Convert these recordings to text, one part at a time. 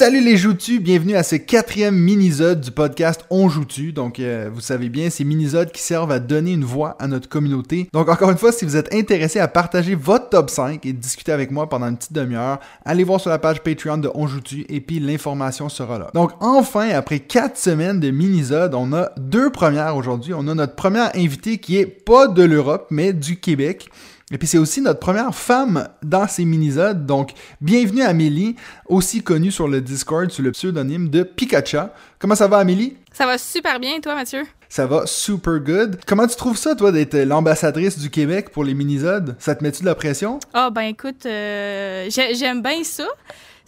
Salut les joutus, bienvenue à ce quatrième minisode du podcast On joue-tu. Donc, euh, vous savez bien, ces minisodes qui servent à donner une voix à notre communauté. Donc, encore une fois, si vous êtes intéressé à partager votre top 5 et discuter avec moi pendant une petite demi-heure, allez voir sur la page Patreon de On joue-tu et puis l'information sera là. Donc, enfin, après quatre semaines de minisodes, on a deux premières aujourd'hui. On a notre première invitée qui est pas de l'Europe, mais du Québec. Et puis c'est aussi notre première femme dans ces minisodes, donc bienvenue Amélie, aussi connue sur le Discord sous le pseudonyme de Pikachu. Comment ça va Amélie? Ça va super bien, et toi Mathieu? Ça va super good. Comment tu trouves ça, toi, d'être l'ambassadrice du Québec pour les minisodes? Ça te met-tu de la pression? Ah, oh, ben écoute, euh, j'aime bien ça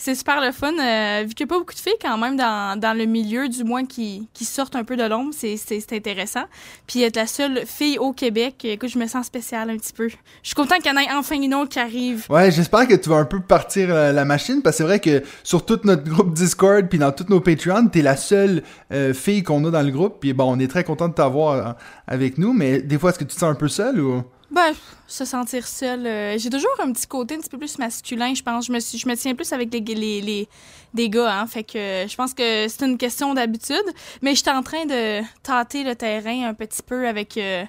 c'est super le fun. Euh, vu qu'il n'y a pas beaucoup de filles quand même dans, dans le milieu, du moins qui, qui sortent un peu de l'ombre, c'est, intéressant. Puis être la seule fille au Québec, écoute, je me sens spéciale un petit peu. Je suis content qu'il y en ait enfin une autre qui arrive. Ouais, j'espère que tu vas un peu partir euh, la machine, parce que c'est vrai que sur tout notre groupe Discord, puis dans tous nos Patreons, t'es la seule euh, fille qu'on a dans le groupe. Puis bon, on est très content de t'avoir avec nous, mais des fois, est-ce que tu te sens un peu seule ou... Ben, se sentir seule. Euh, j'ai toujours un petit côté un petit peu plus masculin, je pense. Je me, suis, je me tiens plus avec les, les, les des gars, hein. Fait que je pense que c'est une question d'habitude. Mais j'étais en train de tâter le terrain un petit peu avec. Euh,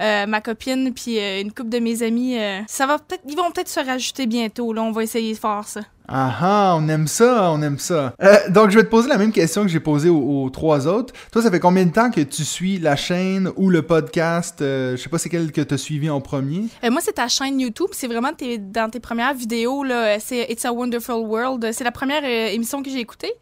euh, ma copine puis une couple de mes amis, ça va peut-être, ils vont peut-être se rajouter bientôt. Là, on va essayer de faire ça. Ah ah, on aime ça, on aime ça. Euh, donc, je vais te poser la même question que j'ai posée aux, trois autres. Toi, ça fait combien de temps que tu suis la chaîne ou le podcast? Euh, je sais pas c'est quel que tu as suivi en premier. Euh, moi, c'est ta chaîne YouTube. C'est vraiment dans tes premières vidéos. là. C'est It's a Wonderful World. C'est la première émission que j'ai écoutée.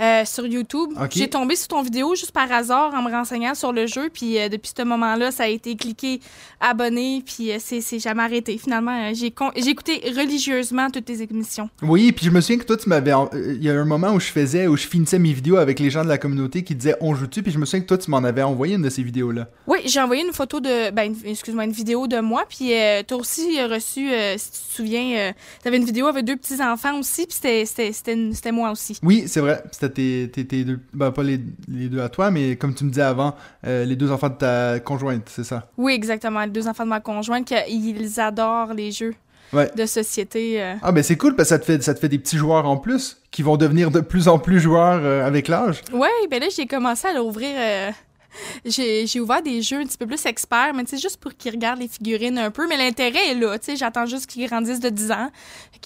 Euh, sur YouTube. J'ai tombé sur ton vidéo juste par hasard en me renseignant sur le jeu. Puis euh, depuis ce moment-là, ça a été cliqué abonné. Puis euh, c'est jamais arrêté. Finalement, j'ai écouté religieusement toutes tes émissions. Oui, puis je me souviens que toi, tu m'avais. Il y a un moment où je faisais, où je finissais mes vidéos avec les gens de la communauté qui disaient on joue-tu? Puis je me souviens que toi, tu m'en avais envoyé une de ces vidéos-là. Oui, j'ai envoyé une photo de. Ben, excuse-moi, une vidéo de moi. Puis tu as aussi reçu, si tu te souviens, tu avais une vidéo avec deux petits-enfants aussi. Puis c'était moi aussi. Oui, c'est vrai. C'était tes, deux, ben pas les, deux à toi, mais comme tu me disais avant, euh, les deux enfants de ta conjointe, c'est ça? Oui, exactement. Les deux enfants de ma conjointe, ils adorent les jeux. de société. Euh. Ah ben c'est cool parce que ça te fait ça te fait des petits joueurs en plus qui vont devenir de plus en plus joueurs euh, avec l'âge. Oui, ben là j'ai commencé à l'ouvrir j'ai ouvert des jeux un petit peu plus experts, mais c'est juste pour qu'ils regardent les figurines un peu. Mais l'intérêt est là, tu sais, j'attends juste qu'ils grandissent de 10 ans.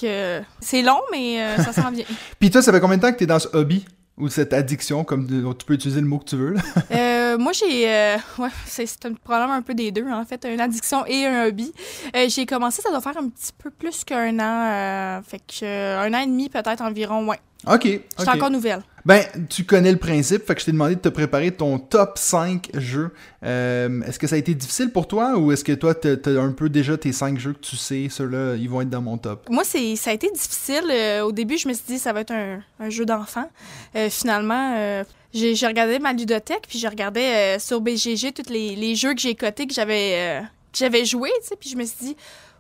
que c'est long, mais ça s'en vient. Puis toi, ça fait combien de temps que tu es dans ce hobby? Ou cette addiction, comme tu peux utiliser le mot que tu veux. euh, moi, j'ai. Euh, ouais, c'est un problème un peu des deux, en fait, une addiction et un hobby. Euh, j'ai commencé, ça doit faire un petit peu plus qu'un an. Euh, fait que un an et demi, peut-être environ, ouais. OK. Je suis encore nouvelle. Ben, tu connais le principe, fait que je t'ai demandé de te préparer ton top 5 jeux. Euh, est-ce que ça a été difficile pour toi ou est-ce que toi, tu as un peu déjà tes 5 jeux que tu sais, ceux-là, ils vont être dans mon top? Moi, c'est ça a été difficile. Euh, au début, je me suis dit, ça va être un, jeu d'enfant. Euh, finalement, j'ai regardé ma ludothèque, puis j'ai regardé sur BGG tous les, les, jeux que j'ai cotés, que j'avais j'avais joué, tu sais, puis je me suis dit,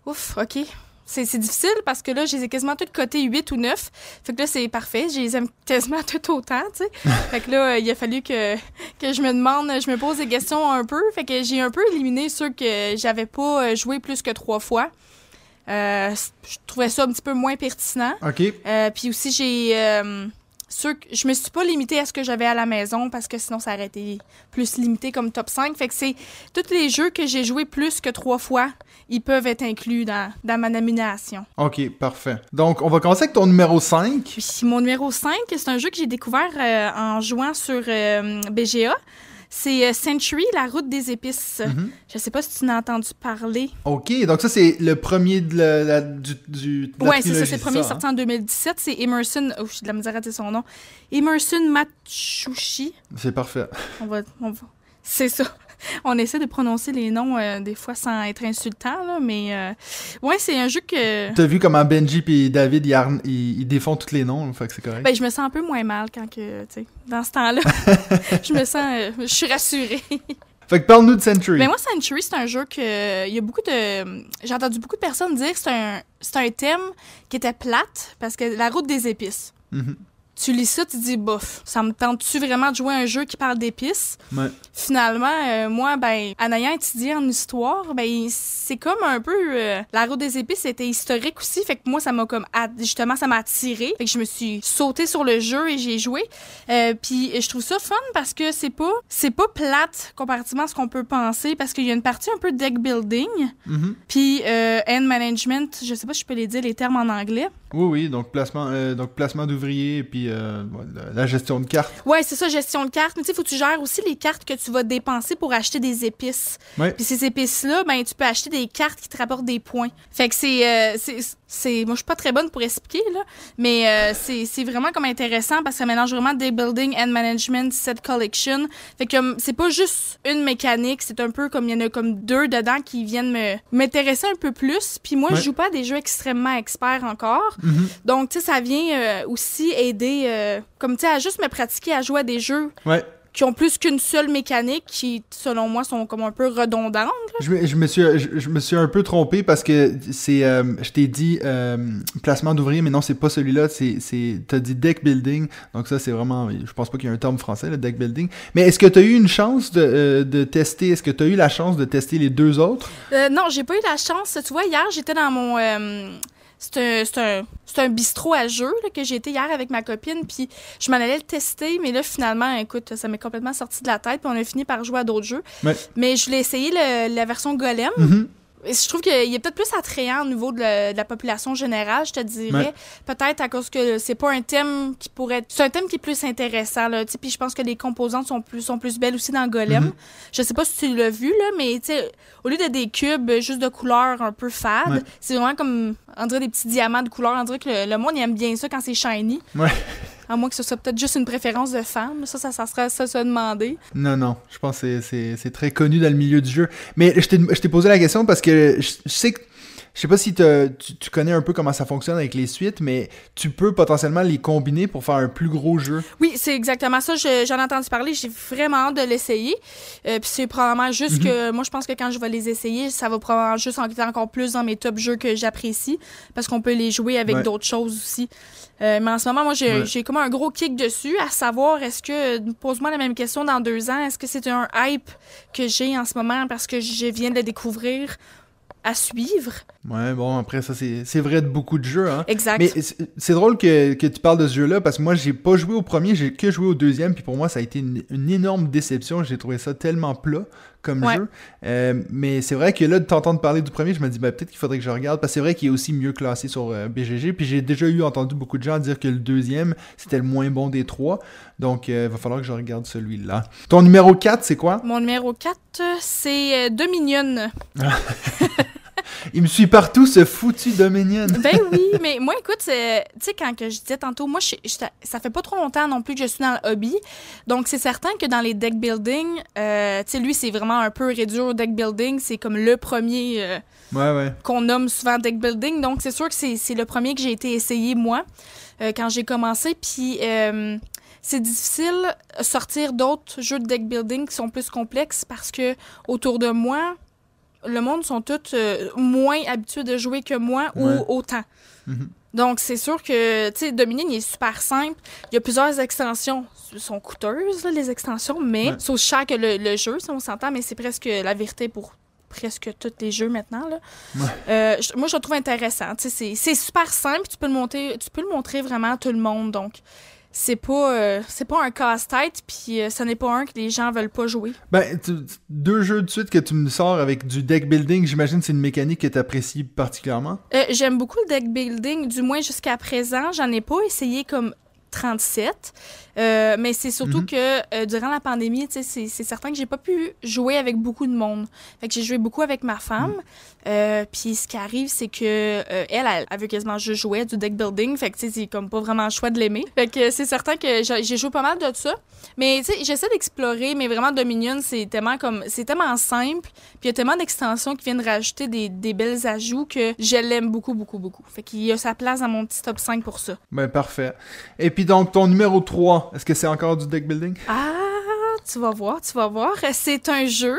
ouf, OK, c'est difficile parce que là, j'ai quasiment toutes côté 8 ou 9. Fait que là, c'est parfait. Je les aime quasiment tout autant, tu sais. fait que là, il a fallu que, que je me demande, je me pose des questions un peu. Fait que j'ai un peu éliminé ceux que j'avais pas euh, joué plus que trois fois. Euh, je trouvais ça un petit peu moins pertinent. OK. Euh, puis aussi, j'ai je me suis pas limitée à ce que j'avais à la maison parce que sinon ça aurait été plus limité comme top 5. Fait que c'est tous les jeux que j'ai joués plus que trois fois, ils peuvent être inclus dans, dans ma nomination. OK, parfait. Donc, on va commencer avec ton numéro 5. Puis, mon numéro 5, c'est un jeu que j'ai découvert euh, en jouant sur euh, BGA. C'est euh, Century, la route des épices. Mhm. Je sais pas si tu en as entendu parler. OK, donc ça, c'est le premier de la, du, du Oui, c'est ça, c'est le premier sorti en 2017. C'est Emerson... Oh, j'ai de la misère à dire son nom. Emerson Matsushi. C'est parfait. On va... On va... C'est ça. on essaie de prononcer les noms euh, des fois sans être insultant, là, mais euh, ouais, c'est un jeu que. T'as vu comment Benji et David ils, défont tous les noms, fait que c'est correct. Ben, je me sens un peu moins mal quand que, tu sais, dans ce temps-là, je me sens, euh, je suis rassurée. Fait que parle-nous de Century. Mais ben, moi, Century, c'est un jeu que. Il y a beaucoup de. J'ai entendu beaucoup de personnes dire que c'est un, un thème qui était plate parce que la route des épices. Mm-hmm. Tu lis ça, tu dis, bof, ça me tente-tu vraiment de jouer un jeu qui parle d'épices? Ouais. Finalement, euh, moi, ben, en ayant étudié en histoire, ben, c'est comme un peu. euh, la route des épices c'était historique aussi. Fait que moi, ça m'a comme. Justement, ça m'a attiré. Fait que je me suis sautée sur le jeu et j'ai joué. Euh, Puis je trouve ça fun parce que c'est pas. C'est pas plate comparativement à ce qu'on peut penser parce qu'il y a une partie un peu deck building. Mhm. Puis end management, je sais pas si je peux les dire les termes en anglais. Oui, oui, donc placement, euh, donc placement d'ouvriers et puis euh, la, gestion de cartes. Ouais, c'est ça, gestion de cartes. Mais tu sais, faut que tu gères aussi les cartes que tu vas dépenser pour acheter des épices. Ouais. Puis ces épices-là, ben, tu peux acheter des cartes qui te rapportent des points. Fait que c'est. euh, c'est- moi, je suis pas très bonne pour expliquer, là. Mais euh, c'est c'est vraiment comme intéressant parce que ça mélange vraiment des building and management set collection. Fait que um, c'est pas juste une mécanique, c'est un peu comme il y en a comme deux dedans qui viennent me m'intéresser un peu plus. Puis moi, Ouais. je joue pas à des jeux extrêmement experts encore. Mhm. Donc, tu sais, ça vient euh, aussi aider, euh, comme tu sais, à juste me pratiquer à jouer à des jeux Ouais. Qui ont plus qu'une seule mécanique, qui, selon moi, sont comme un peu redondantes. Je, me- je me suis, je, je me suis un peu trompé parce que c'est, euh, je t'ai dit euh, placement d'ouvriers, mais non, c'est pas celui-là. C'est, t'as dit deck building, donc ça c'est vraiment, je pense pas qu'il y ait un terme français, le deck building. Mais est-ce que t'as eu une chance de, euh, de tester, est-ce que t'as eu la chance de tester les deux autres? Non, j'ai pas eu la chance. Tu vois, hier, j'étais dans mon. C'est un, c'est un, un bistrot à jeux là, que j'ai été hier avec ma copine, puis je m'en allais le tester, mais là, finalement, écoute, ça m'est complètement sorti de la tête, puis on a fini par jouer à d'autres jeux. Ouais. Mais je voulais essayer le- la version Golem. Mhm. Je trouve qu'il est peut-être plus attrayant au niveau de la, de la population générale, je te dirais. Ouais. Peut-être à cause que c'est pas un thème qui pourrait être... C'est un thème qui est plus intéressant, là. Puis je pense que les composantes sont plus, sont plus belles aussi dans Golem. Mhm. Je sais pas si tu l'as vu, là, mais au lieu de des cubes juste de couleurs un peu fades, Ouais. c'est vraiment comme, on dirait des petits diamants de couleurs. On dirait que le, le monde il aime bien ça quand c'est shiny. Ouais. À moins que ce soit peut-être juste une préférence de femme. Ça, ça, ça serait ça se demander. Non, non, je pense que c'est- très connu dans le milieu du jeu. Mais je t'ai posé la question parce que je sais que. Je sais pas si tu, tu connais un peu comment ça fonctionne avec les suites, mais tu peux potentiellement les combiner pour faire un plus gros jeu. Oui, c'est exactement ça. Je- J'en ai entendu parler. J'ai vraiment hâte de l'essayer. Euh, Puis c'est probablement juste Mhm. que moi, je pense que quand je vais les essayer, ça va probablement juste en être encore plus dans mes top jeux que j'apprécie parce qu'on peut les jouer avec Ouais. d'autres choses aussi. Euh, mais en ce moment, moi, j'ai Ouais. j'ai comme un gros kick dessus à savoir est-ce que, pose-moi la même question dans deux ans, est-ce que c'est un hype que j'ai en ce moment parce que je viens de le découvrir? À suivre? Ouais, bon, après ça, c'est vrai de beaucoup de jeux, hein. Exact. Mais c'est drôle que, que tu parles de ce jeu-là parce que moi, j'ai pas joué au premier, j'ai que joué au deuxième, puis pour moi, ça a été une, une énorme déception. J'ai trouvé ça tellement plat comme Ouais. jeu. Euh, mais c'est vrai que là, de t'entendre parler du premier, je me dis, ben, peut-être qu'il faudrait que je regarde parce que c'est vrai qu'il est aussi mieux classé sur euh, BGG. Puis j'ai déjà eu entendu beaucoup de gens dire que le deuxième, c'était le moins bon des trois. Donc, il va falloir que je regarde celui-là. Ton numéro 4, c'est quoi? Mon numéro 4, c'est euh, Dominion. Il me suit partout, ce foutu Dominion. Ben oui, mais moi, écoute, tu sais, quand que je disais tantôt, moi, je- je- ça fait pas trop longtemps non plus que je suis dans le hobby. Donc, c'est certain que dans les deck building, euh, tu sais, lui, c'est vraiment un peu réduit au deck building. C'est comme le premier euh, Ouais, ouais. qu'on nomme souvent deck building. Donc, c'est sûr que c'est le premier que j'ai été essayé, moi, euh, quand j'ai commencé. Puis, c'est difficile de sortir d'autres jeux de deck building qui sont plus complexes parce que autour de moi, le monde sont tous euh, moins habitués de jouer que moi Ouais. ou autant. Mhm. Donc, c'est sûr que, tu sais, Dominion, il est super simple. Il y a plusieurs extensions. Elles sont coûteuses, là, les extensions, mais Ouais. c'est aussi cher que le, le jeu, si on s'entend, mais c'est presque la vérité pour presque tous les jeux maintenant. Là. Ouais. Euh, moi, je le trouve intéressant. C'est super simple. Tu peux, le monter, tu peux le montrer vraiment à tout le monde. Donc, c'est pas, euh, c'est pas un casse-tête, puis euh, ce n'est pas un que les gens veulent pas jouer. Ben, tu- deux jeux de suite que tu me sors avec du deck building, j'imagine que c'est une mécanique que tu apprécies particulièrement. Euh, J'aime beaucoup le deck building, du moins jusqu'à présent. J'en ai pas essayé comme 37. Euh, mais c'est surtout Mhm. que euh, durant la pandémie, c'est certain que j'ai pas pu jouer avec beaucoup de monde. Fait que j'ai joué beaucoup avec ma femme. Euh, Puis ce qui arrive, c'est que euh, elle, elle, veut quasiment juste jouer à du deck building. Fait que c'est comme pas vraiment le choix de l'aimer. Fait que c'est certain que j'ai joué pas mal de ça. Mais j'essaie d'explorer, mais vraiment Dominion, c'est tellement comme c'est tellement simple. Puis il y a tellement d'extensions qui viennent rajouter des, des belles ajouts que je l'aime beaucoup, beaucoup, beaucoup. Fait qu'il y a sa place dans mon petit top 5 pour ça. Ben, parfait. Et puis donc, ton numéro 3, est-ce que c'est encore du deck building? Ah, tu vas voir, tu vas voir. C'est un jeu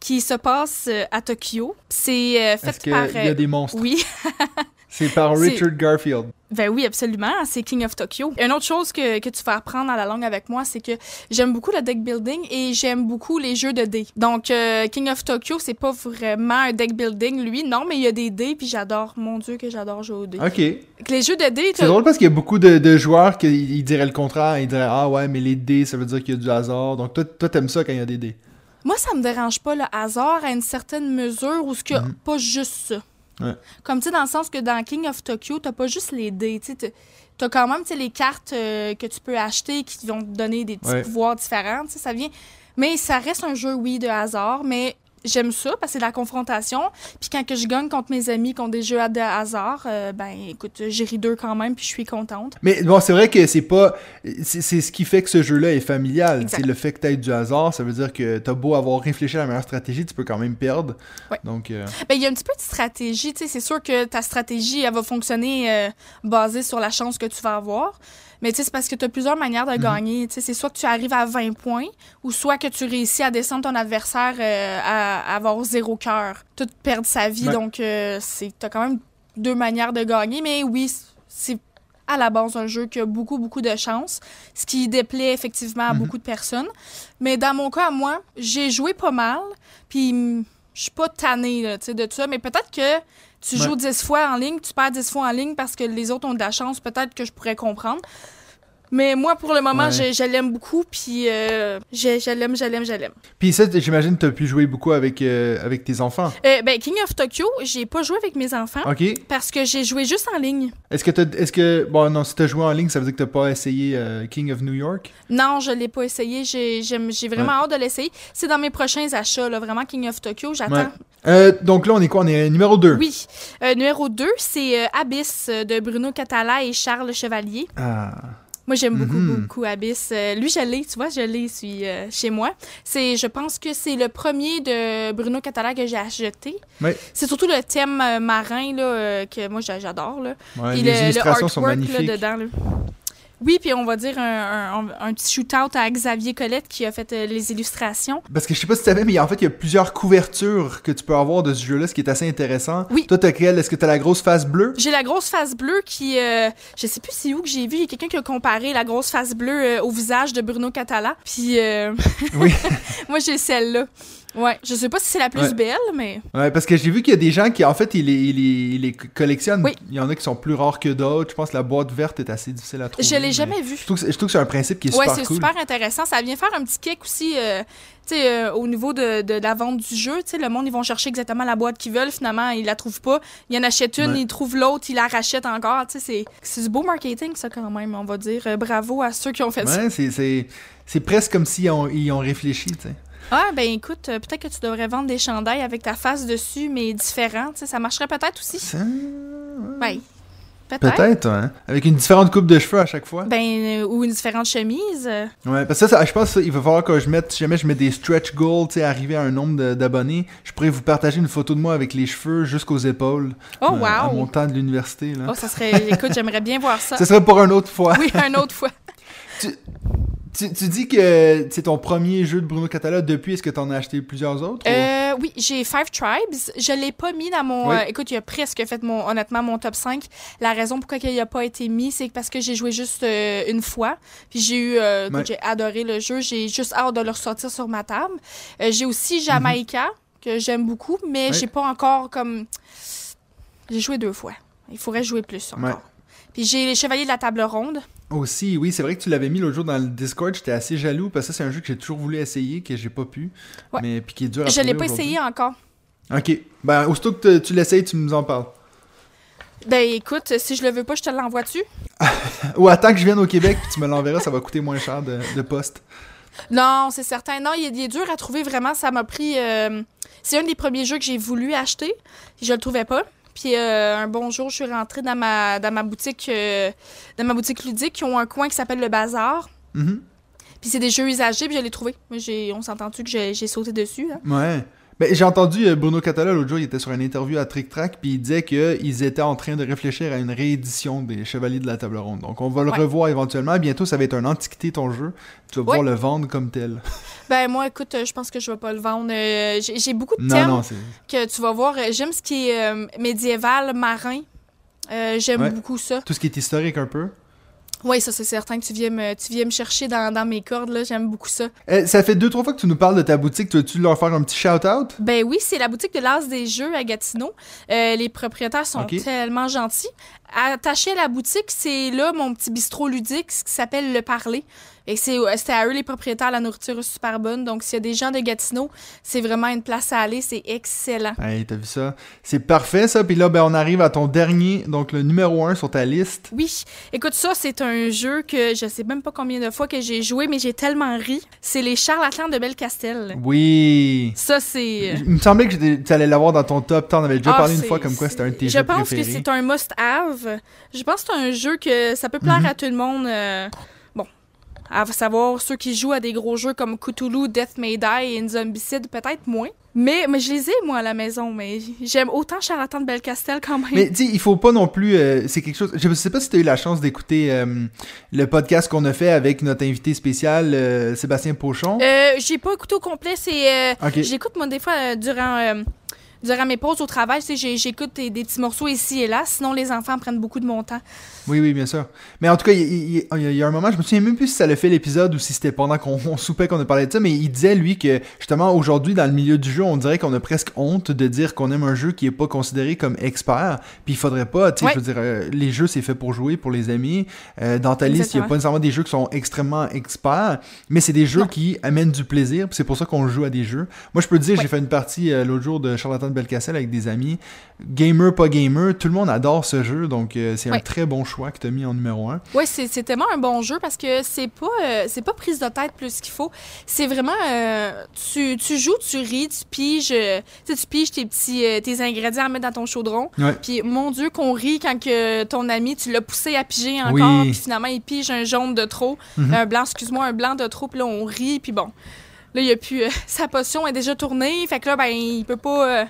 qui se passe euh, à Tokyo. C'est euh, Est-ce fait qu'il par. y a euh, des monstres? Oui. C'est par Richard Garfield. Ben oui, absolument. C'est King of Tokyo. Une autre chose que, que tu vas apprendre à la langue avec moi, c'est que j'aime beaucoup le deck building et j'aime beaucoup les jeux de dés. Donc, euh, King of Tokyo, c'est pas vraiment un deck building, lui. Non, mais il y a des dés, puis j'adore. Mon Dieu, que j'adore jouer aux dés. Ok. Que Les jeux de dés, C'est drôle parce qu'il y a beaucoup de, de joueurs qui ils diraient le contraire. Ils diraient Ah ouais, mais les dés, ça veut dire qu'il y a du hasard. Donc toi, toi t'aimes ça quand il y a des dés. moi, ça me dérange pas le hasard à une certaine mesure ou ce que Mhm. pas juste ça. Ouais. Comme tu sais, dans le sens que dans King of Tokyo, t'as pas juste les dés. Tu sais, t'as- quand même les cartes euh, que tu peux acheter qui vont te donner des petits Ouais. pouvoirs différents. Ça vient. Mais ça reste un jeu, oui, de hasard, mais j'aime ça parce que c'est de la confrontation. Puis quand que je gagne contre mes amis qui ont des jeux de hasard, euh, ben écoute, j'ai ri d'eux quand même, puis je suis contente. Mais bon, c'est vrai que c'est pas. C'est ce qui fait que ce jeu-là est familial. C'est le fait que t'aies du hasard. Ça veut dire que t'as beau avoir réfléchi à la meilleure stratégie, tu peux quand même perdre. Ouais. Donc. euh, Ben, il y a un petit peu de stratégie. tu sais, C'est sûr que ta stratégie, elle va fonctionner euh, basée sur la chance que tu vas avoir. Mais tu sais, c'est parce que tu as plusieurs manières de gagner. Tu sais, C'est soit que tu arrives à 20 points ou soit que tu réussis à descendre ton adversaire euh, à, à avoir zéro cœur. Tout perdre sa vie. Ouais. Donc, euh, c'est tu as quand même deux manières de gagner. Mais oui, c'est à la base un jeu qui a beaucoup, beaucoup de chance, ce qui déplaît effectivement à Mhm. beaucoup de personnes. Mais dans mon cas, à moi, j'ai joué pas mal, puis je suis pas tannée là, de tout ça, mais peut-être que tu Ouais. joues 10 fois en ligne, tu perds 10 fois en ligne parce que les autres ont de la chance, peut-être que je pourrais comprendre. Mais moi, pour le moment, Ouais. je, je l'aime beaucoup, puis euh, je, je l'aime, je l'aime, je l'aime. Puis ça, j'imagine que t'as pu jouer beaucoup avec, euh, avec tes enfants. Euh, ben, King of Tokyo, j'ai pas joué avec mes enfants Ok. parce que j'ai joué juste en ligne. Est-ce que. Est-ce que. Bon, non, si t'as joué en ligne, ça veut dire que t'as pas essayé euh, King of New York? Non, je l'ai pas essayé. J'ai j'ai vraiment hâte de l'essayer. C'est dans mes prochains achats, là, vraiment King of Tokyo. J'attends. Ouais. Euh, donc là, on est quoi? On est numéro 2. Oui. Euh, numéro 2, c'est euh, Abyss de Bruno Catala et Charles Chevalier. Ah. Moi, j'aime beaucoup, Mhm. beaucoup Abyss. Euh, lui, je l'ai, tu vois, je l'ai euh, chez moi. C'est, je pense que c'est le premier de Bruno Catala que j'ai acheté. C'est surtout le thème euh, marin là, que moi, j'a- j'adore. Là. Ouais, les le, le illustrations sont artwork là, magnifiques. dedans. là. Oui, puis on va dire un, un- un petit shoot-out à Xavier Colette qui a fait euh, les illustrations. Parce que je sais pas si tu savais, mais en fait, il y a plusieurs couvertures que tu peux avoir de ce jeu-là, ce qui est assez intéressant. Oui. Toi, t'as quelle Est-ce que t'as la grosse face bleue? J'ai la grosse face bleue qui. euh, je sais plus c'est où que j'ai vu. Il y a quelqu'un qui a comparé la grosse face bleue euh, au visage de Bruno Catala. Puis. euh, Oui. moi, j'ai celle-là. Ouais. Je sais pas si c'est la plus Ouais. belle, mais. Ouais, parce que j'ai vu qu'il y a des gens qui, en fait, ils les, ils les, collectionnent. Oui. Il y en a qui sont plus rares que d'autres. Je pense que la boîte verte est assez difficile à trouver. Je l'ai mais jamais vu. Je trouve, que, c'est- que c'est un principe qui est Ouais, super c'est cool. super intéressant. Ça vient faire un petit kick aussi, euh, tu sais, euh, au niveau de, de la vente du jeu. Tu sais, le monde, ils vont chercher exactement la boîte qu'ils veulent. Finalement, ils la trouvent pas. Ils en achètent une, Ouais. ils trouvent l'autre, ils la rachètent encore. Tu sais, c'est- c'est du beau marketing, ça, quand même, on va dire. Euh, bravo à ceux qui ont fait ça. Ouais, c'est- c'est c'est presque comme s'ils ont, ils ont réfléchi, tu sais. Ah, ben écoute, euh, peut-être que tu devrais vendre des chandails avec ta face dessus, mais différent. Tu sais, ça marcherait peut-être aussi. Ça- Ben, peut-être. Peut-être, hein. Avec une différente coupe de cheveux à chaque fois. Ben, euh, ou une différente chemise. Ouais, parce que ça, ça, je pense qu'il va falloir que je mette, si jamais je mets des stretch goals, tu sais, arriver à un nombre d'abonnés, je pourrais vous partager une photo de moi avec les cheveux jusqu'aux épaules. Oh, euh, À mon wow! temps de l'université, là. Oh, ça serait. Écoute, j'aimerais bien voir ça. Ce serait pour une autre fois. Oui, une autre fois. Tu, tu dis que c'est ton premier jeu de Bruno Catala depuis, est-ce que t'en as acheté plusieurs autres? ou- Euh, oui, j'ai Five Tribes. Je l'ai pas mis dans mon. Oui. euh, écoute, il a presque fait mon, honnêtement mon top 5. La raison pourquoi il a pas été mis, c'est parce que j'ai joué juste euh, une fois. Puis j'ai eu. euh, Ouais. J'ai adoré le jeu. J'ai juste hâte de le ressortir sur ma table. J'ai aussi Jamaica, que j'aime beaucoup, mais Mhm. Ouais. j'ai pas encore comme. J'ai joué deux fois. Il faudrait jouer plus encore. Ouais. Puis j'ai les Chevaliers de la Table Ronde. Aussi, oui, c'est vrai que tu l'avais mis l'autre jour dans le Discord, j'étais assez jaloux parce que c'est un jeu que j'ai toujours voulu essayer, que j'ai pas pu, Ouais. mais puis qui est dur à Je l'ai pas essayé encore. Ok, ben aussitôt que tu l'essayes, tu nous en parles. Ben écoute, si je le veux pas, je te l'envoie dessus. Ou attends que je vienne au Québec, puis tu me l'enverras, ça va coûter moins cher de, de poste. Non, c'est certain. Non, il est, il est dur à trouver vraiment. Ça m'a pris. euh, c'est un des premiers jeux que j'ai voulu acheter. Je le trouvais pas. Puis euh, un bon jour, je suis rentrée dans ma, dans ma boutique euh, dans ma boutique ludique qui ont un coin qui s'appelle le Bazar. Mhm. Puis c'est des jeux usagés, puis je l'ai trouvé. Moi, j'ai, on s'entend-tu que j'ai, j'ai sauté dessus. hein? Ouais. Ben, j'ai entendu euh, Bruno Catala l'autre jour, il était sur une interview à Trick Track, puis il disait qu'ils étaient en train de réfléchir à une réédition des Chevaliers de la Table Ronde. Donc on va le Ouais. revoir éventuellement. Bientôt, ça va être un antiquité ton jeu. Tu vas pouvoir Ouais. le vendre comme tel. Ben moi, écoute, je pense que je vais pas le vendre. Euh, j'ai, beaucoup de Non, thèmes non, que tu vas voir. J'aime ce qui est euh, médiéval, marin. Euh, J'aime Ouais. beaucoup ça. Tout ce qui est historique un peu. Oui, ça, c'est certain que tu viens me, tu viens me chercher dans, dans mes cordes. là. J'aime beaucoup ça. Euh, ça fait deux, trois fois que tu nous parles de ta boutique. Tu veux-tu leur faire un petit shout-out? Ben oui, c'est la boutique de l'As des Jeux à Gatineau. Euh, les propriétaires sont tellement gentils. Attaché à la boutique, c'est là mon petit bistrot ludique ce qui s'appelle Le Parler. Et c'est à eux les propriétaires, la nourriture est super bonne. Donc s'il y a des gens de Gatineau, c'est vraiment une place à aller, c'est excellent. Hey, t'as vu ça? C'est parfait, ça. Puis là, ben, on arrive à ton dernier, donc le numéro un sur ta liste. Oui, écoute ça, c'est un jeu que je sais même pas combien de fois que j'ai joué, mais j'ai tellement ri. C'est les charlatans de Belcastel. Oui. Ça c'est Il me semblait que tu allais l'avoir dans ton top. T'en avais déjà Ah, parlé une fois comme quoi c'était un de tes Je jeux pense préférés. que c'est un must-have. Je pense que c'est un jeu que ça peut plaire Mhm. à tout le monde. euh, à savoir ceux qui jouent à des gros jeux comme Cthulhu, Death May Die et Zombicide, peut-être moins. Mais, mais je les ai, moi, à la maison. Mais j'aime autant Charlatan de Belcastel quand même. Mais sais, il faut pas non plus. euh, c'est quelque chose. Je sais pas si tu as eu la chance d'écouter euh, le podcast qu'on a fait avec notre invité spécial, euh, Sébastien Pochon. J'ai pas écouté au complet. C'est, euh, Ok. J'écoute, moi, des fois, durant, durant mes pauses au travail, j'écoute des, des petits morceaux ici et là. Sinon, les enfants prennent beaucoup de mon temps. Oui, oui, bien sûr. Mais en tout cas, il, il- il- il y a un moment, je me souviens même plus si ça l'a fait l'épisode ou si c'était pendant qu'on on soupait qu'on a parlé de ça, mais il disait, lui, que justement, aujourd'hui, dans le milieu du jeu, on dirait qu'on a presque honte de dire qu'on aime un jeu qui est pas considéré comme expert. Puis il faudrait pas, tu sais, Ouais. je veux dire, euh, les jeux, c'est fait pour jouer, pour les amis. Euh, dans ta liste, il y a pas nécessairement des jeux qui sont extrêmement experts, mais c'est des jeux Non. qui amènent du plaisir, c'est pour ça qu'on joue à des jeux. Moi, je peux te dire, Ouais. j'ai fait une partie euh, l'autre jour de Charlatan de Belcastel avec des amis. Gamer, pas gamer, tout le monde adore ce jeu, donc c'est un très bon choix que tu as mis en numéro 1. Ouais, c'est c'est tellement un bon jeu parce que c'est pas euh, c'est pas prise de tête plus qu'il faut. C'est vraiment euh, tu, tu joues, tu ris, tu piges, euh, tu piges tes petits tes ingrédients à mettre dans ton chaudron. Ouais. Puis mon dieu qu'on rit quand que ton ami tu l'as poussé à piger encore Oui. puis finalement il pige un jaune de trop, Mhm. un blanc excuse-moi, un blanc de trop puis là on rit puis bon. Là il a plus sa potion est déjà tournée, fait que là ben il peut pas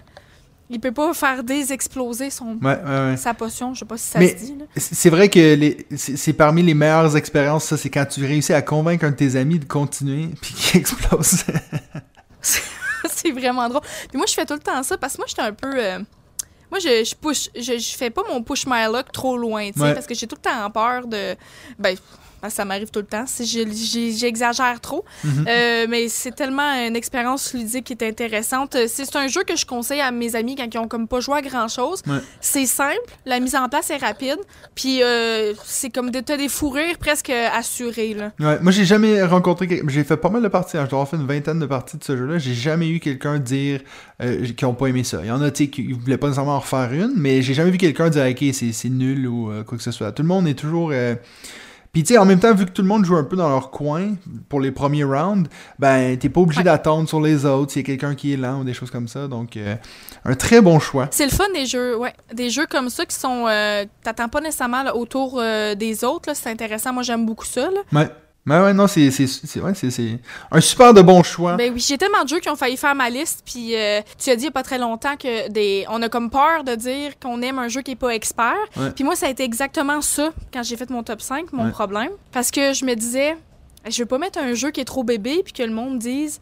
il peut pas faire désexploser son Ouais, ouais, ouais. sa potion, je sais pas si ça Mais- se dit. C'est vrai que les- c'est parmi les meilleures expériences, ça, c'est quand tu réussis à convaincre un de tes amis de continuer, puis qu'il explose. c'est vraiment drôle. Puis moi, je fais tout le temps ça parce que moi, j'étais un peu. euh, Moi, je, je push. Je, je fais pas mon push my luck trop loin, tu sais, parce que j'ai tout le temps peur de. Ben, parce que ça m'arrive tout le temps. Si j'exagère trop. Mhm. Euh, mais c'est tellement une expérience ludique qui est intéressante. Euh, C'est un jeu que je conseille à mes amis quand ils ont comme pas joué à grand chose. Ouais. C'est simple, la mise en place est rapide, puis euh, c'est comme de t'as des fous rires presque assurés là. Ouais, moi, j'ai jamais rencontré quelqu'un. J'ai fait pas mal de parties. hein. Je dois avoir fait une vingtaine de parties de ce jeu-là. J'ai jamais eu quelqu'un dire euh, qu'ils ont pas aimé ça. Il y en a, qui voulaient pas nécessairement en refaire une, mais j'ai jamais vu quelqu'un dire, ok, c'est nul ou quoi que ce soit. Tout le monde est toujours. Puis, tu sais, en même temps, vu que tout le monde joue un peu dans leur coin pour les premiers rounds, ben, t'es pas obligé Ouais. d'attendre sur les autres s'il y a quelqu'un qui est lent ou des choses comme ça. Donc, euh, un très bon choix. C'est le fun des jeux, ouais. Des jeux comme ça qui sont. euh, T'attends pas nécessairement là, autour euh, des autres, là. C'est intéressant. Moi, j'aime beaucoup ça, là. Ouais. Mais ouais, non, c'est ouais, un super de bon choix. Ben oui, j'ai tellement de jeux qui ont failli faire ma liste, puis euh, tu as dit il y a pas très longtemps que des, on a comme peur de dire qu'on aime un jeu qui est pas expert. Ouais. Puis moi, ça a été exactement ça quand j'ai fait mon top 5, mon Ouais. problème. Parce que je me disais, je veux pas mettre un jeu qui est trop bébé, puis que le monde dise,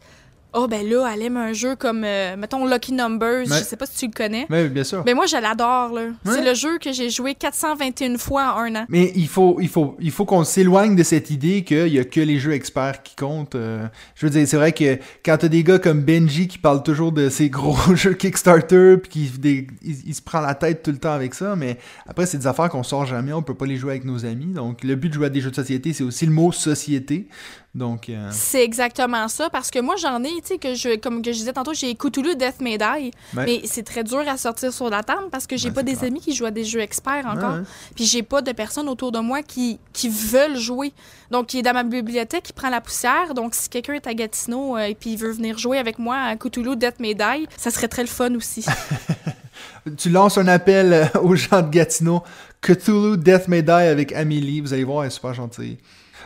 oh ben là, elle aime un jeu comme, euh, mettons, Lucky Numbers, Ouais. je sais pas si tu le connais. Ouais, bien sûr. Ben moi, je l'adore, là. Ouais. C'est le jeu que j'ai joué 421 fois en un an. Mais il faut, il faut, il faut qu'on s'éloigne de cette idée qu'il y a que les jeux experts qui comptent. euh. je veux dire, c'est vrai que quand t'as des gars comme Benji qui parlent toujours de ces gros jeux Kickstarter, puis qui des- il, il se prend la tête tout le temps avec ça, mais après c'est des affaires qu'on sort jamais, on peut pas les jouer avec nos amis. Donc le but de jouer à des jeux de société, c'est aussi le mot société. Donc euh, C'est exactement ça, parce que moi, j'en ai, tu sais, que je, comme que je disais tantôt, j'ai Cthulhu Death May Die, Ouais. mais c'est très dur à sortir sur la table parce que j'ai Ouais, pas des clair. amis qui jouent à des jeux experts encore. ouais. Puis j'ai pas de personnes autour de moi qui, qui veulent jouer. Donc, il est dans ma bibliothèque, il prend la poussière. Donc, si quelqu'un est à Gatineau euh, et puis il veut venir jouer avec moi à Cthulhu Death May Die, ça serait très le fun aussi. Tu lances un appel euh, aux gens de Gatineau. Cthulhu Death May Die avec Amélie. Vous allez voir, elle est super gentille.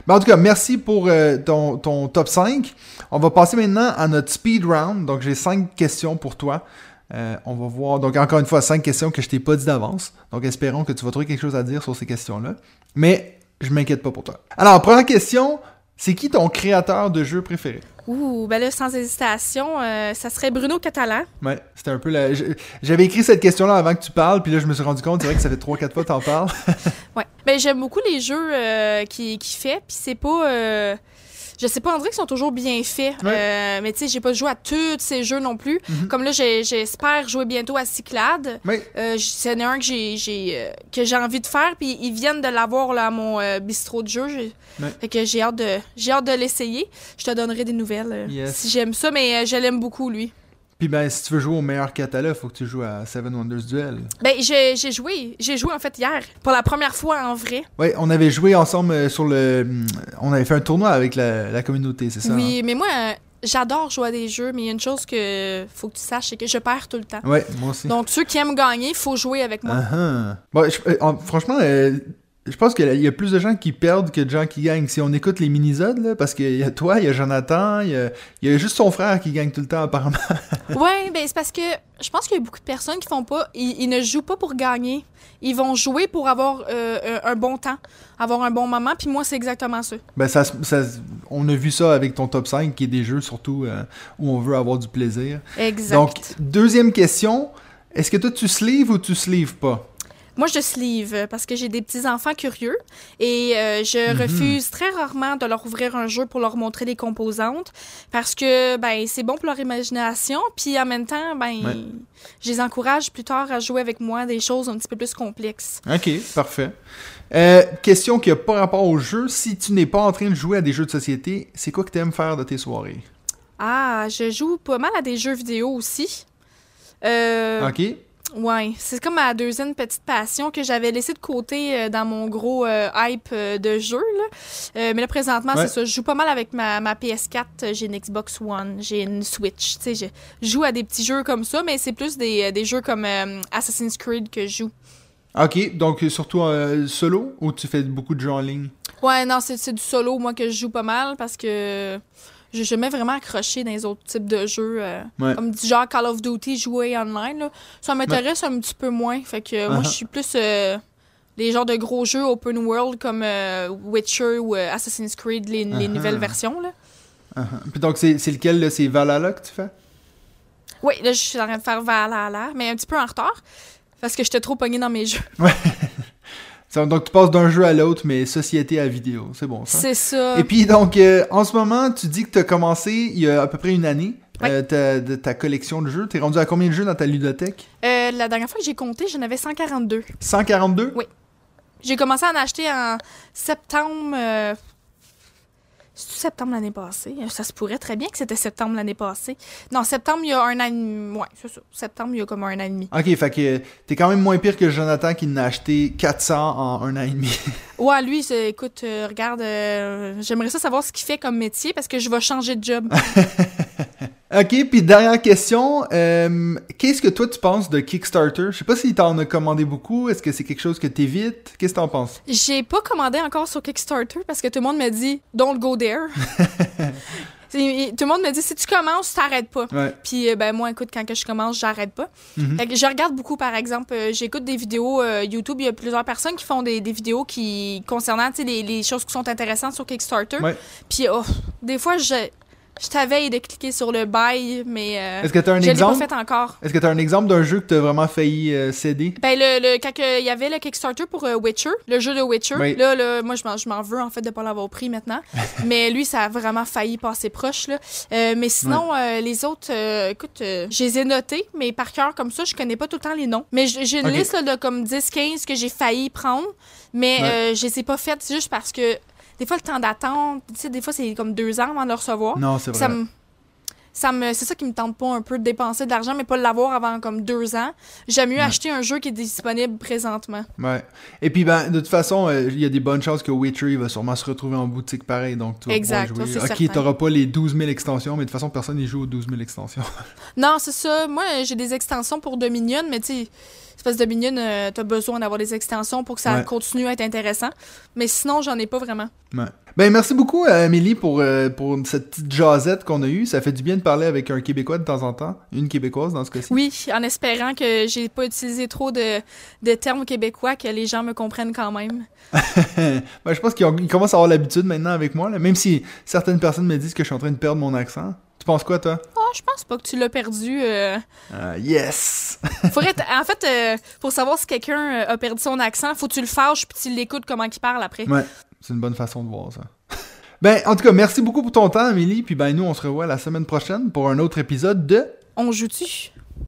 Ben, en tout cas, merci pour euh, ton, ton top 5. On va passer maintenant à notre speed round. Donc, j'ai 5 questions pour toi. Euh, on va voir. Donc, encore une fois, 5 questions que je t'ai pas dit d'avance. Donc, espérons que tu vas trouver quelque chose à dire sur ces questions-là. Mais je m'inquiète pas pour toi. Alors, première question c'est qui ton créateur de jeu préféré? Ouh, ben là, sans hésitation, euh, ça serait Bruno Catalan. Ouais, c'était un peu la... J'avais écrit cette question-là avant que tu parles, puis là, je me suis rendu compte, c'est vrai que ça fait 3-4 fois que t'en parles. Ouais. Ben, j'aime beaucoup les jeux euh, qu'il qu'il fait, puis c'est pas... euh, je sais pas, on dirait qu'ils sont toujours bien faits. Ouais. Euh, mais tu sais, j'ai pas joué à tous ces jeux non plus. Mhm. Comme là, j'espère jouer bientôt à Cyclade. Oui. Euh, c'est un que j'ai euh, que j'ai envie de faire puis ils viennent de l'avoir là à mon bistrot de jeu Ouais. fait que j'ai hâte de j'ai hâte de l'essayer je te donnerai des nouvelles Yes. si j'aime ça mais je l'aime beaucoup lui Puis ben, si tu veux jouer au meilleur catalogue, faut que tu joues à Seven Wonders Duel. ben j'ai j'ai joué j'ai joué en fait hier pour la première fois en vrai Ouais, on avait joué ensemble euh, sur le... On avait fait un tournoi avec la, la communauté, c'est ça? oui mais moi euh, j'adore jouer à des jeux mais il y a une chose que faut que tu saches c'est que je perds tout le temps hein? Ouais, moi aussi. donc ceux qui aiment gagner faut jouer avec moi Ah ah. Bon, je- euh, en- franchement, euh, je pense qu'il y a plus de gens qui perdent que de gens qui gagnent. Si on écoute les minisodes, là, parce qu'il y a toi, il y a Jonathan, il y a, il y a juste son frère qui gagne tout le temps, apparemment. Ouais, ben c'est parce que je pense qu'il y a beaucoup de personnes qui font pas. Ils, ils ne jouent pas pour gagner. Ils vont jouer pour avoir euh, un bon temps, avoir un bon moment. Puis moi, c'est exactement ça. Ben, ça, ça, on a vu ça avec ton top 5, qui est des jeux surtout euh, où on veut avoir du plaisir. Exact. Donc, deuxième question. Est-ce que toi, tu sleeves ou tu sleeves pas? Moi, je sleeve euh, parce que j'ai des petits enfants curieux et euh, je Mhm. refuse très rarement de leur ouvrir un jeu pour leur montrer les composantes parce que ben c'est bon pour leur imagination. Puis en même temps, ben Ouais. je les encourage plus tard à jouer avec moi des choses un petit peu plus complexes. Ok, parfait. Euh, question qui a pas rapport au jeu. Si tu n'es pas en train de jouer à des jeux de société, c'est quoi que tu aimes faire de tes soirées? Ah, je joue pas mal à des jeux vidéo aussi. Euh, Ok. Ouais, c'est comme ma deuxième petite passion que j'avais laissée de côté euh, dans mon gros euh, hype euh, de jeu. Là. Euh, mais là, présentement, Ouais. c'est ça. Je joue pas mal avec ma, ma PS4. euh, J'ai une Xbox One, j'ai une Switch. Tu sais, je joue à des petits jeux comme ça, mais c'est plus des, des jeux comme euh, Assassin's Creed que je joue. Ok, donc surtout solo ou tu fais beaucoup de jeux en ligne? Ouais, non, c'est c'est du solo, moi, que je joue pas mal parce que j'ai jamais vraiment accroché dans les autres types de jeux. euh, Ouais. Comme du genre Call of Duty, jouer online. Là. Ça m'intéresse un petit peu moins. Fait que euh, moi, Uh-huh. je suis plus les genres de gros jeux open world comme euh, Witcher ou euh, Assassin's Creed, les, les Uh-huh. nouvelles versions. Là. Uh-huh. Puis donc, c'est lequel? C'est Valhalla que tu fais? Oui, là, je suis en train de faire Valhalla, mais un petit peu en retard. Parce que j'étais trop pognée dans mes jeux. Ça- Donc, tu passes d'un jeu à l'autre, mais société à vidéo. C'est bon? C'est ça. Et puis, donc, euh, en ce moment, tu dis que tu as commencé il y a à peu près une année Ouais. euh, ta, de ta collection de jeux. T'es rendu à combien de jeux dans ta ludothèque? Euh, la dernière fois que j'ai compté, j'en avais 142. 142? Oui. J'ai commencé à en acheter en septembre. euh, C'est septembre l'année passée? Ça se pourrait très bien que c'était septembre l'année passée. Non, septembre, il y a un an et demi. Ouais, c'est ça. Septembre, il y a comme un an et demi. Ok, fait que euh, t'es quand même moins pire que Jonathan qui en a acheté 400 en un an et demi. Ouais, lui, écoute, euh, regarde, euh, j'aimerais ça savoir ce qu'il fait comme métier parce que je vais changer de job. ok, puis dernière question. euh, Qu'est-ce que toi tu penses de Kickstarter? Je sais pas s'il t'en a commandé beaucoup. Est-ce que c'est quelque chose que t'évites? Qu'est-ce que t'en penses? J'ai pas commandé encore sur Kickstarter parce que tout le monde me dit don't go there. Tout le monde me dit si tu commences, t'arrêtes pas. Ouais. Puis euh, ben moi écoute quand que je commence, j'arrête pas. Mhm. Fait que je regarde beaucoup par exemple, euh, j'écoute des vidéos euh, YouTube, il y a plusieurs personnes qui font des, des vidéos qui concernant les, les choses qui sont intéressantes sur Kickstarter. Ouais. Puis oh, des fois je je t'avais de cliquer sur le buy mais euh, Est-ce que t'as un je l'ai pas exemple? fait encore. Est-ce que t'as un exemple d'un jeu que t'as vraiment failli euh, céder? Ben, le, le- quand que il y avait le Kickstarter pour euh, Witcher, le jeu de Witcher, Oui. là, là, moi, je m'en, je m'en veux, en fait, de pas l'avoir pris maintenant. mais lui, ça a vraiment failli passer proche, là. Euh, mais sinon, euh, les autres, euh, écoute, euh, je les ai notés, mais par cœur, comme ça, je connais pas tout le temps les noms. Mais j'ai j'ai une Ok. liste là, de comme 10-15 que j'ai failli prendre, mais Ouais. euh, je les ai pas faites juste parce que des fois, le temps d'attente, tu sais, des fois, c'est comme deux ans avant de le recevoir. Non, c'est vrai. Ça me, ça me, c'est ça qui me tente pas un peu de dépenser de l'argent, mais pas l'avoir avant comme deux ans. J'aime mieux Ouais. acheter un jeu qui est disponible présentement. Ouais. Et puis, ben, de toute façon, euh, il y a des bonnes chances que Witcher il va sûrement se retrouver en boutique pareil, donc tu vas Exact, pouvoir jouer. Ok, t'auras pas les 12 000 extensions, mais de toute façon, personne n'y joue aux 12 000 extensions. Non, c'est ça. Moi, j'ai des extensions pour Dominion, mais tu sais, c'est parce que Dominion, euh, t'as besoin d'avoir des extensions pour que ça Ouais. continue à être intéressant. Mais sinon, j'en ai pas vraiment. Ouais. Ben, merci beaucoup, euh, Amélie, pour, euh, pour cette petite jasette qu'on a eue. Ça fait du bien de parler avec un Québécois de temps en temps. Une Québécoise, dans ce cas-ci. Oui, en espérant que j'ai pas utilisé trop de, de termes québécois, que les gens me comprennent quand même. ben, je pense qu'ils commencent à avoir l'habitude maintenant avec moi, là, même si certaines personnes me disent que je suis en train de perdre mon accent. Tu penses quoi, toi? Oh, je pense pas que tu l'as perdu. euh. Ah, yes! Faudrait t- en fait, euh, pour savoir si quelqu'un euh, a perdu son accent, faut que tu le fâches puis tu l'écoutes comment il parle après. ouais, c'est une bonne façon de voir ça. Ben, en tout cas, merci beaucoup pour ton temps, Amélie. Puis ben, nous, on se revoit la semaine prochaine pour un autre épisode de On joue-tu?